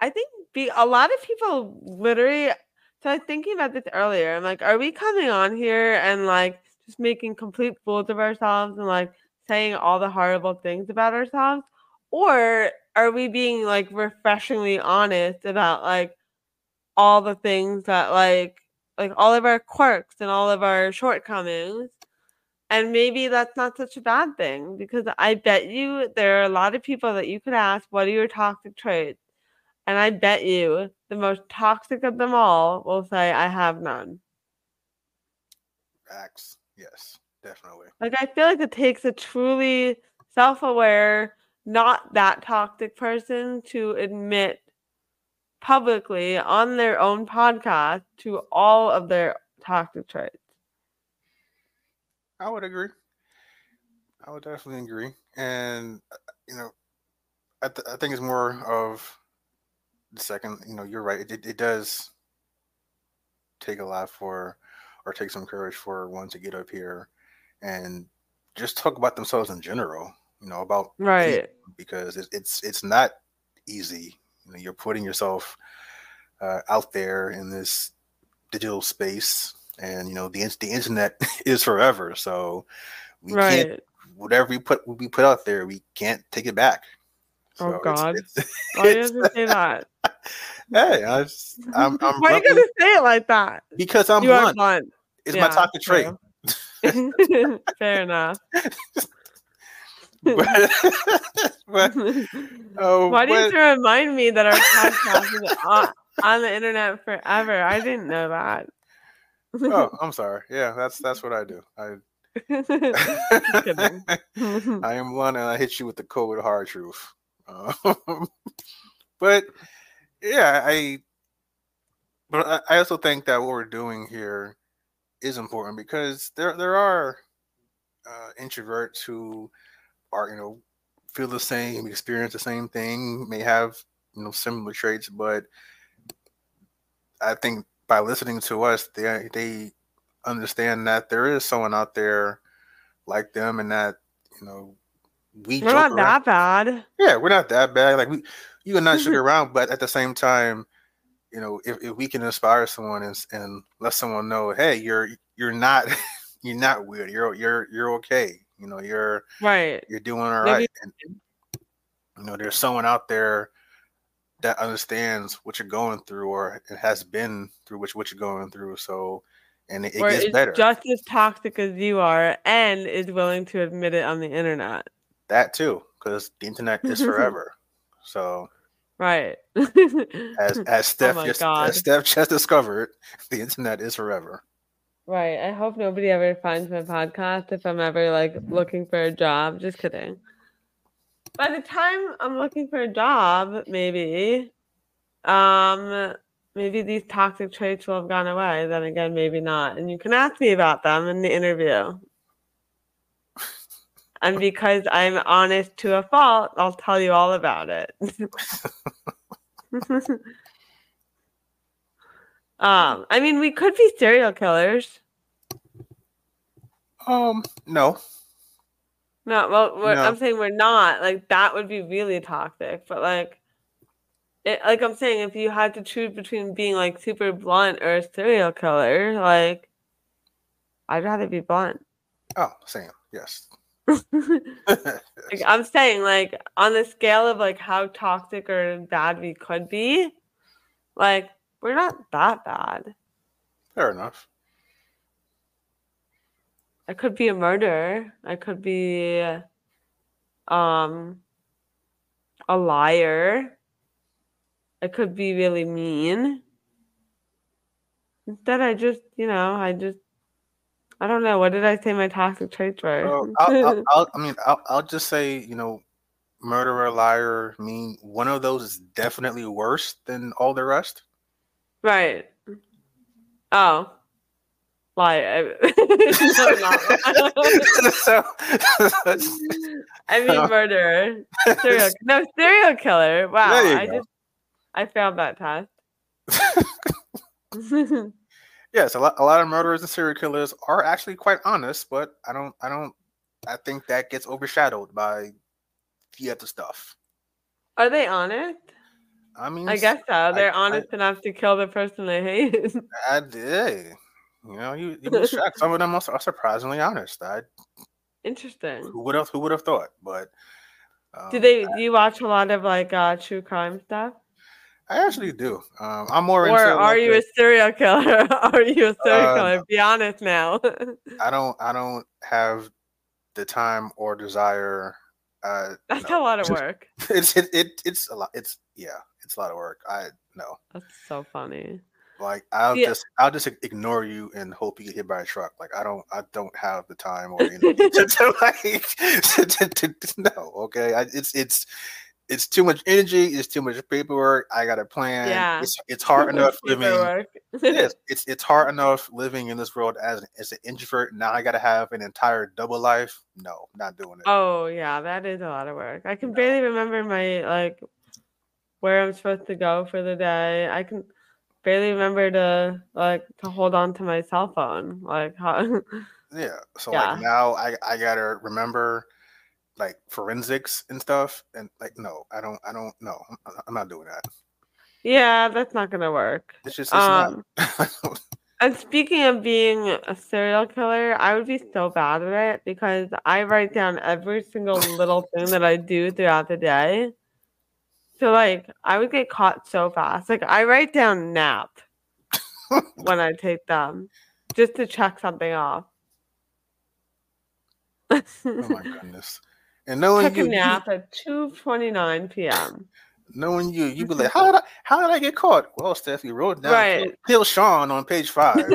I think be a lot of people literally. So I was thinking about this earlier. I'm like, are we coming on here and like just making complete fools of ourselves and like saying all the horrible things about ourselves, or are we being like refreshingly honest about like all the things that like like all of our quirks and all of our shortcomings. And maybe that's not such a bad thing because I bet you there are a lot of people that you could ask, what are your toxic traits? And I bet you the most toxic of them all will say, I have none. Facts. Yes, definitely. Like, I feel like it takes a truly self aware, not that toxic person to admit publicly on their own podcast to all of their toxic traits. I would agree. I would definitely agree. And, you know, I, th- I think it's more of the second. You know, you're right. It, it, it does take a lot for, or take some courage for one to get up here and just talk about themselves in general. You know, about right because it's it's it's not easy. You know, you're putting yourself uh, out there in this digital space, and you know the the internet is forever. So we right. can't whatever we put we put out there, we can't take it back. Oh, so oh God! It's, it's, Why do you say that? hey, I just, I'm, I'm Why are you gonna say it like that? Because I'm you blunt. blunt. It's yeah, my toxic trait. Fair enough. But, but, oh, Why do you have to remind me that our podcast is on, on the internet forever? I didn't know that. oh, I'm sorry. Yeah, that's that's what I do. I I am one, and I hit you with the cold hard truth. Um, but yeah, I. But I also think that what we're doing here is important because there there are uh, introverts who are you know feel the same, experience the same thing, may have you know similar traits, but I think by listening to us, they they understand that there is someone out there like them, and that you know we we're not around. that bad. Yeah, we're not that bad. Like we, you can not sugar around, but at the same time, you know, if, if we can inspire someone and, and let someone know, hey, you're you're not you're not weird. You're you're you're okay. You know, you're right. You're doing all right. And, you know, there's someone out there that understands what you're going through or it has been through which what you're going through. So and it, it gets better. Just as toxic as you are and is willing to admit it on the internet. That too, because the internet is forever. so Right. as as oh Steph oh just as Steph just discovered, the internet is forever. Right. I hope nobody ever finds my podcast if I'm ever like looking for a job. Just kidding. By the time I'm looking for a job, maybe, um, maybe these toxic traits will have gone away. Then again, maybe not. And you can ask me about them in the interview. and because I'm honest to a fault, I'll tell you all about it. Um, I mean, we could be serial killers. Um, no. No, well, no. I'm saying we're not. Like that would be really toxic. But like, it, like I'm saying, if you had to choose between being like super blunt or a serial killer, like, I'd rather be blunt. Oh, same. Yes. like, I'm saying, like, on the scale of like how toxic or bad we could be, like we're not that bad. Fair enough. I could be a murderer. I could be um a liar. I could be really mean. Instead, I just, you know, I just, I don't know. What did I say my toxic traits were? I'll, I'll, I'll, i mean, I'll, I'll just say, you know, murderer, liar, mean, one of those is definitely worse than all the rest. Right. Oh. Lie. no, so, I mean murderer. Serial, no, serial killer. Wow. I go. just I failed that test. yes, a lot, a lot of murderers and serial killers are actually quite honest, but I don't I don't I think that gets overshadowed by the other stuff. Are they honest? I mean, I guess so. They're I, honest I, enough to kill the person they hate. I did. You know, you you be shocked. Some of them are, surprisingly honest. I interesting. Who would have Who would have thought? But um, do they? Do you watch a lot of like uh, true crime stuff? I actually do. Um, I'm more. Or are like you a serial killer? are you a serial uh, killer? Be honest now. I don't. I don't have the time or desire. Uh, That's no, a lot of work. It's it, it it's a lot. It's yeah it's a lot of work. I know. That's so funny. Like I'll yeah. just I'll just ignore you and hope you get hit by a truck. Like I don't I don't have the time or you know, to, to, like to, to, no. Okay, I, it's it's it's too much energy. It's too much paperwork. I got a plan. Yeah. It's it's hard enough living. Yes, it's it's hard enough living in this world as as an introvert. Now I got to have an entire double life. No, not doing it. Oh yeah, that is a lot of work. I can No. barely remember my like where I'm supposed to go for the day. I can barely remember to like to hold on to my cell phone. Like how Yeah. So Yeah. like now I I gotta remember like forensics and stuff. And like no, I don't I don't no. I'm, I'm not doing that. Yeah, that's not gonna work. It's just it's Um not. and speaking of being a serial killer, I would be so bad at it because I write down every single little thing that I do throughout the day. So like I would get caught so fast. Like I write down nap when I take them just to check something off. oh my goodness. And knowing Took you, a you nap at 2:29 p.m. knowing you, you be like, how did I how did I get caught? Well, Steph, you wrote down Right. Kill, Kill Sean on page five. and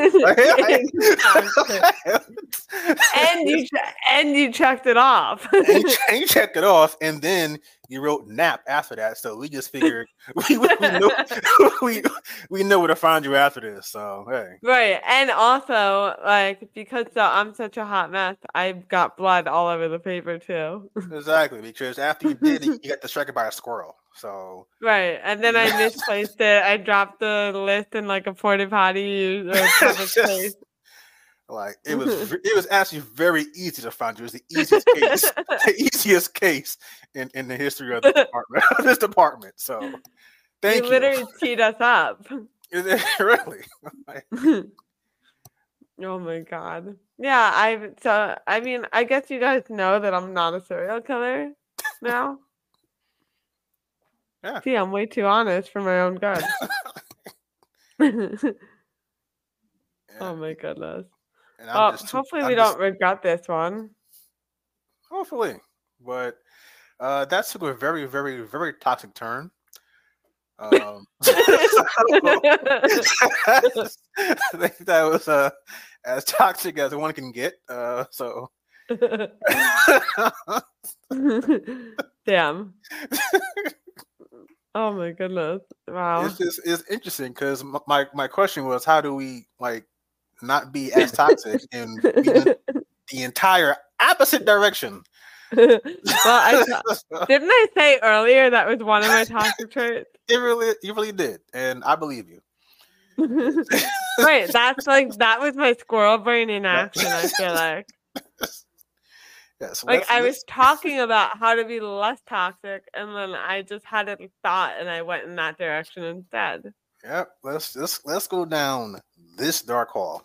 you and you checked it off. and you, and you checked it off, and then you wrote nap after that. So we just figured we, we, we know we we know where to find you after this. So hey, right. And also, like, because uh, I'm such a hot mess, I've got blood all over the paper too. exactly because after you did it, you got distracted by a squirrel. So right. And then I misplaced it. I dropped the list in like a porta potty or public place. Like it was it was actually very easy to find you. It was the easiest case, the easiest case in, in the history of the department. this department. So You thank you. literally teed us up. Really? Like, oh my god. Yeah, I so I mean, I guess you guys know that I'm not a serial killer now. Yeah. See, I'm way too honest for my own good. yeah. oh my goodness. And I'm Well, just too- hopefully I'm we just- don't regret this one. Hopefully, but uh, that took a very, very, very toxic turn. Um, I think that was uh, as toxic as one can get. Uh, so, Damn. Oh my goodness. Wow. it's just it's interesting because my my question was how do we like not be as toxic and in the entire opposite direction? well, I didn't I say earlier that was one of my toxic traits? It really, you really did, and I believe you. right, that's like that was my squirrel brain in action. I feel like, Yes, like I was talking about how to be less toxic, and then I just had a thought, and I went in that direction instead. Yep, let's let's let's go down this dark hall.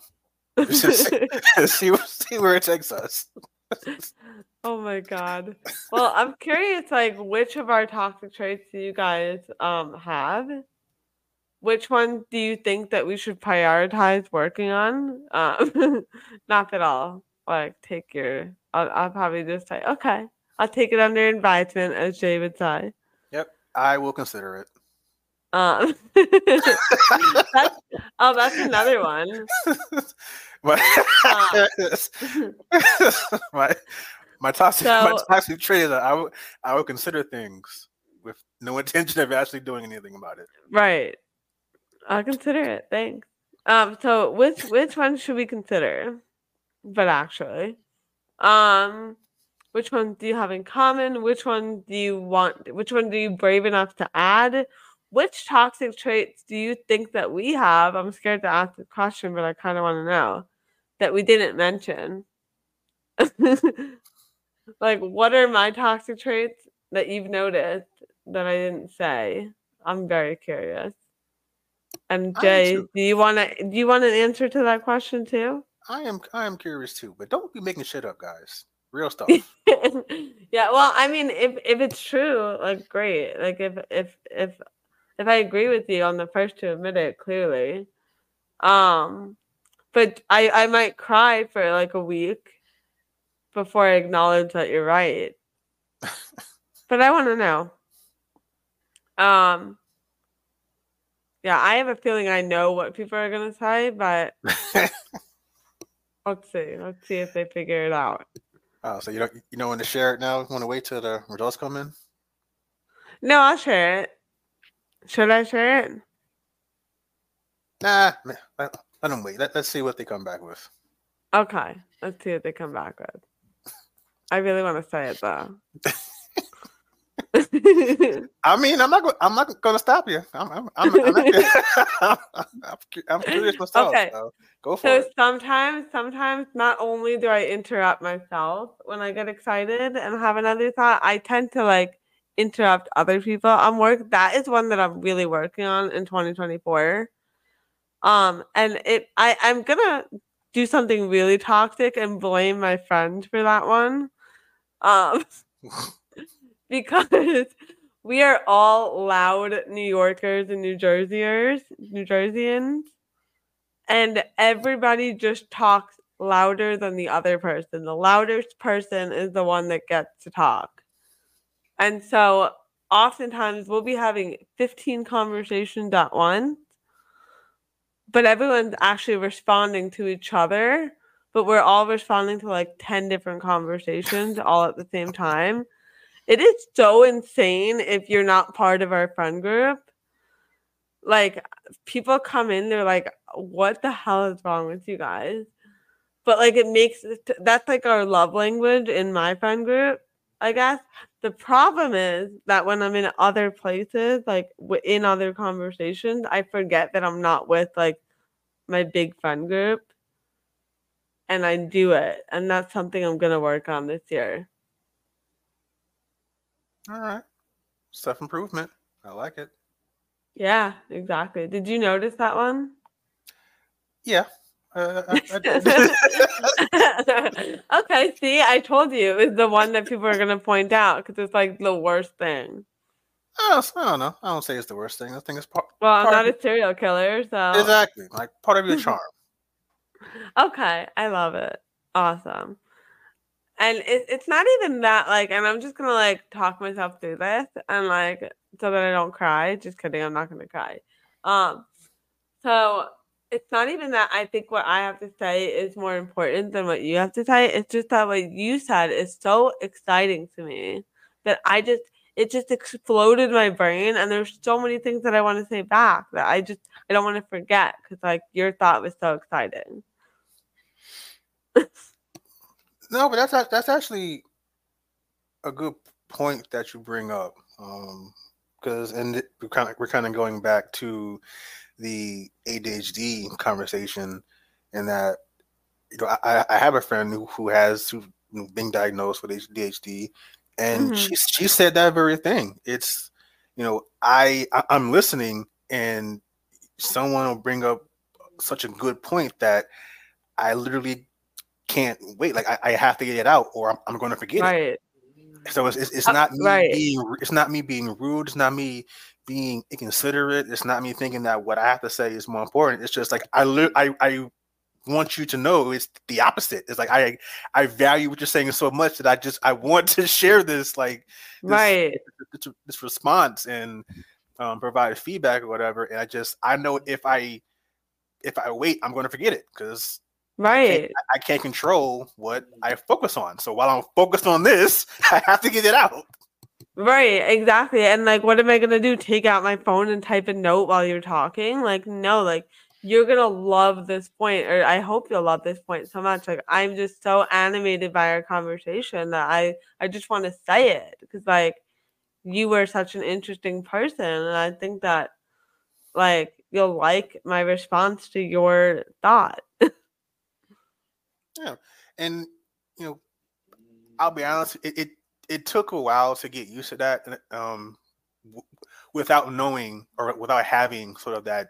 see, see where- it takes us. oh my god. Well, I'm curious, like, which of our toxic traits do you guys um have? Which one do you think that we should prioritize working on? Um, not that I'll like take your. I'll, I'll probably just say, okay, I'll take it under advisement, as Jay would say. Yep, I will consider it. Um, that's, oh, that's another one. my, Uh, my my toxic my So- toxic trait is that I would I would consider things with no intention of actually doing anything about it. Right. I'll consider it. Thanks. Um, so which which one should we consider? But actually, um, which one do you have in common? Which one do you want? Which one do you brave enough to add? Which toxic traits do you think that we have? I'm scared to ask the question, but I kind of want to know that we didn't mention. like, what are my toxic traits that you've noticed that I didn't say? I'm very curious. And Jay, do you want to do you want an answer to that question too? I am I am curious too, but don't be making shit up, guys. Real stuff. yeah, well, I mean, if if it's true, like great. Like if if if if I agree with you, I'm the first to admit it clearly. Um, but I I might cry for like a week before I acknowledge that you're right. but I want to know. Um. Yeah, I have a feeling I know what people are gonna say, but let's see. Let's see if they figure it out. oh, so you don't you don't want to share it now? You want to wait till the results come in? No, I'll share it. Should I share it? Nah, let, let them wait. Let, let's see what they come back with. Okay, let's see what they come back with. I really want to say it though. I mean, I'm not. I'm not going to stop you. I'm. I'm. I'm, I'm, I'm curious myself. Okay. So go for so it. sometimes, sometimes not only do I interrupt myself when I get excited and have another thought, I tend to like interrupt other people on work. That is one that I'm really working on in 2024. Um, and it, I, I'm gonna do something really toxic and blame my friend for that one. Um. because we are all loud New Yorkers and New Jerseyers, New Jerseyans, and everybody just talks louder than the other person. The loudest person is the one that gets to talk. And so oftentimes we'll be having 15 conversations at once, but everyone's actually responding to each other, but we're all responding to like 10 different conversations all at the same time. It is so insane if you're not part of our friend group. Like people come in, they're like, "What the hell is wrong with you guys?" But like it makes that's like our love language in my friend group. I guess the problem is that when I'm in other places, like in other conversations, I forget that I'm not with like my big friend group, and I do it, and that's something I'm gonna work on this year. All right. Self improvement. I like it. Yeah, exactly. Did you notice that one? Yeah. Uh, I, I okay, see, I told you it was the one that people are going to point out because it's like the worst thing. I don't, I don't know. I don't say it's the worst thing. I think it's part. Well, I'm not a serial killer, so exactly like part of your charm. okay, I love it. Awesome and it, it's not even that like and i'm just gonna like talk myself through this and like so that i don't cry just kidding i'm not gonna cry um so it's not even that i think what i have to say is more important than what you have to say it's just that what you said is so exciting to me that i just it just exploded my brain and there's so many things that i want to say back that i just i don't want to forget because like your thought was so exciting No, but that's that's actually a good point that you bring up. because um, and we're kind of we're kind of going back to the ADHD conversation, and that you know I, I have a friend who, who has who been diagnosed with ADHD, and mm-hmm. she she said that very thing. It's you know I, I'm listening, and someone will bring up such a good point that I literally can't wait. Like I, I have to get it out, or I'm, I'm going to forget right. it. So it's it's, it's uh, not me right. being it's not me being rude. It's not me being inconsiderate. It's not me thinking that what I have to say is more important. It's just like I li- I I want you to know it's the opposite. It's like I I value what you're saying so much that I just I want to share this like this, right this, this response and um, provide feedback or whatever. And I just I know if I if I wait, I'm going to forget it because Right. I can't, I can't, control what I focus on. So while I'm focused on this, I have to get it out. Right, exactly. And like what am I gonna do? Take out my phone and type a note while you're talking? Like, no, like you're gonna love this point, or I hope you'll love this point so much. Like I'm just so animated by our conversation that I I just want to say it because like you were such an interesting person, and I think that like you'll like my response to your thought. Yeah, and you know, I'll be honest. It it, it took a while to get used to that, um, w- without knowing or without having sort of that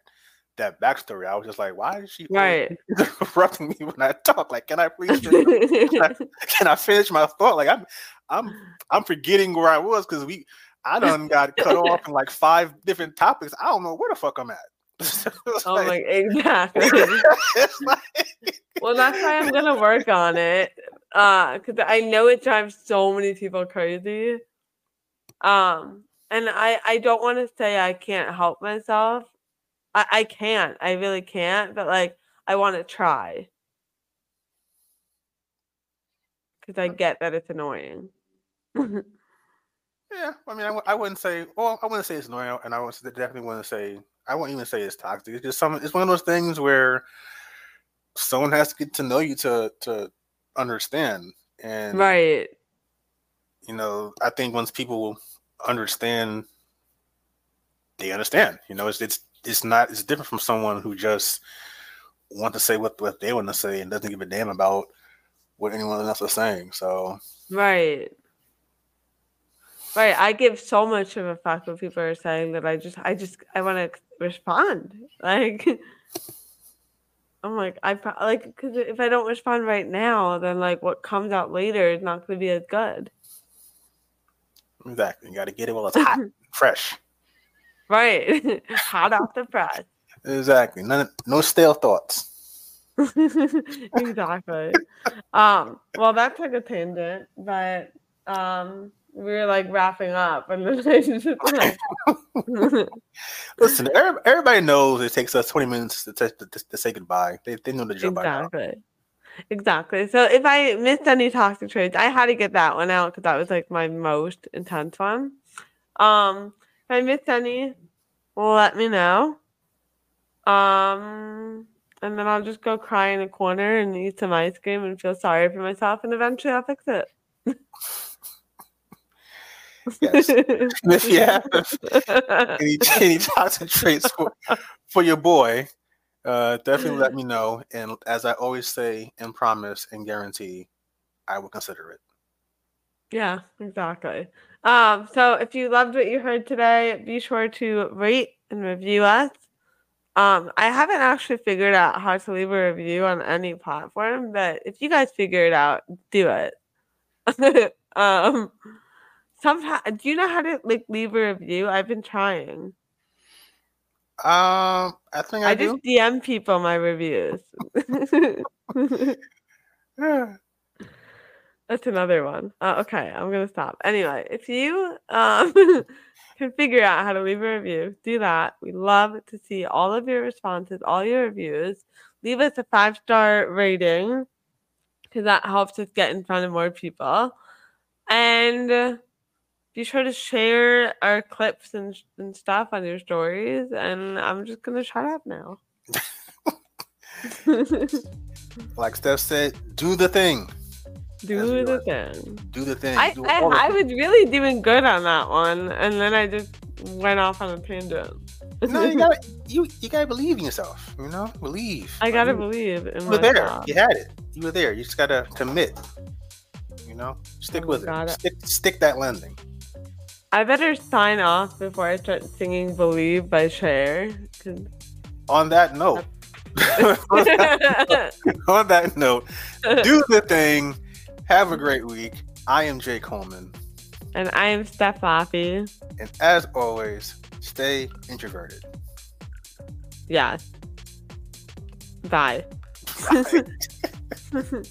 that backstory. I was just like, why is she right interrupting me when I talk? Like, can I please can, I, can I finish my thought? Like, I'm I'm I'm forgetting where I was because we I done got cut off in like five different topics. I don't know where the fuck I'm at. oh like, my exactly. like, well, that's why I'm gonna work on it. Uh, because I know it drives so many people crazy. Um, and I I don't want to say I can't help myself. I I can't. I really can't. But like, I want to try. Because I get that it's annoying. Yeah, I mean, I w- I wouldn't say. Well, I wouldn't say it's annoying, and I would definitely wouldn't say. I wouldn't even say it's toxic. It's just some. It's one of those things where someone has to get to know you to to understand, and right. You know, I think once people understand, they understand. You know, it's it's it's not. It's different from someone who just want to say what what they want to say and doesn't give a damn about what anyone else is saying. So right. Right. I give so much of a fuck what people are saying that I just, I just, I want to respond. Like, I'm like, I like, because if I don't respond right now, then like what comes out later is not going to be as good. Exactly. You got to get it while it's hot, fresh. Right. hot off the press. Exactly. None, no stale thoughts. exactly. um, well, that's like a tangent, but um, we were like wrapping up, and then I just like. Listen, everybody knows it takes us twenty minutes to, to, to, to say goodbye. They, they know the job exactly. Exactly. So if I missed any toxic traits, I had to get that one out because that was like my most intense one. Um, if I missed any, let me know. Um, and then I'll just go cry in a corner and eat some ice cream and feel sorry for myself, and eventually I'll fix it. yes. if you have any, any toxic traits for, for your boy, uh, definitely let me know. And as I always say and promise and guarantee, I will consider it. Yeah, exactly. Um, so if you loved what you heard today, be sure to rate and review us. Um, I haven't actually figured out how to leave a review on any platform, but if you guys figure it out, do it. um, sometimes, do you know how to like leave a review? I've been trying. Um, I think I, I just DM people my reviews. yeah. That's another one. Uh, okay, I'm gonna stop. Anyway, if you um can figure out how to leave a review, do that. We love to see all of your responses, all your reviews. Leave us a five star rating because that helps us get in front of more people. And be sure to share our clips and, and stuff on your stories. And I'm just gonna shut up now. like Steph said, do the thing. Do the thing. Do the thing. I, I, I was really doing good on that one, and then I just went off on a tangent. no, you gotta you you gotta believe in yourself. You know, believe. I gotta believe in you were there. You had it. You were there. You just gotta commit. You know, stick oh, with it. Stick stick that landing. I better sign off before I start singing "Believe" by Cher. On that note. on, that, on that note, do the thing have a great week. I am Jay Coleman. And I am Steph Laffey. And as always, stay introverted. Yeah. Bye. Bye.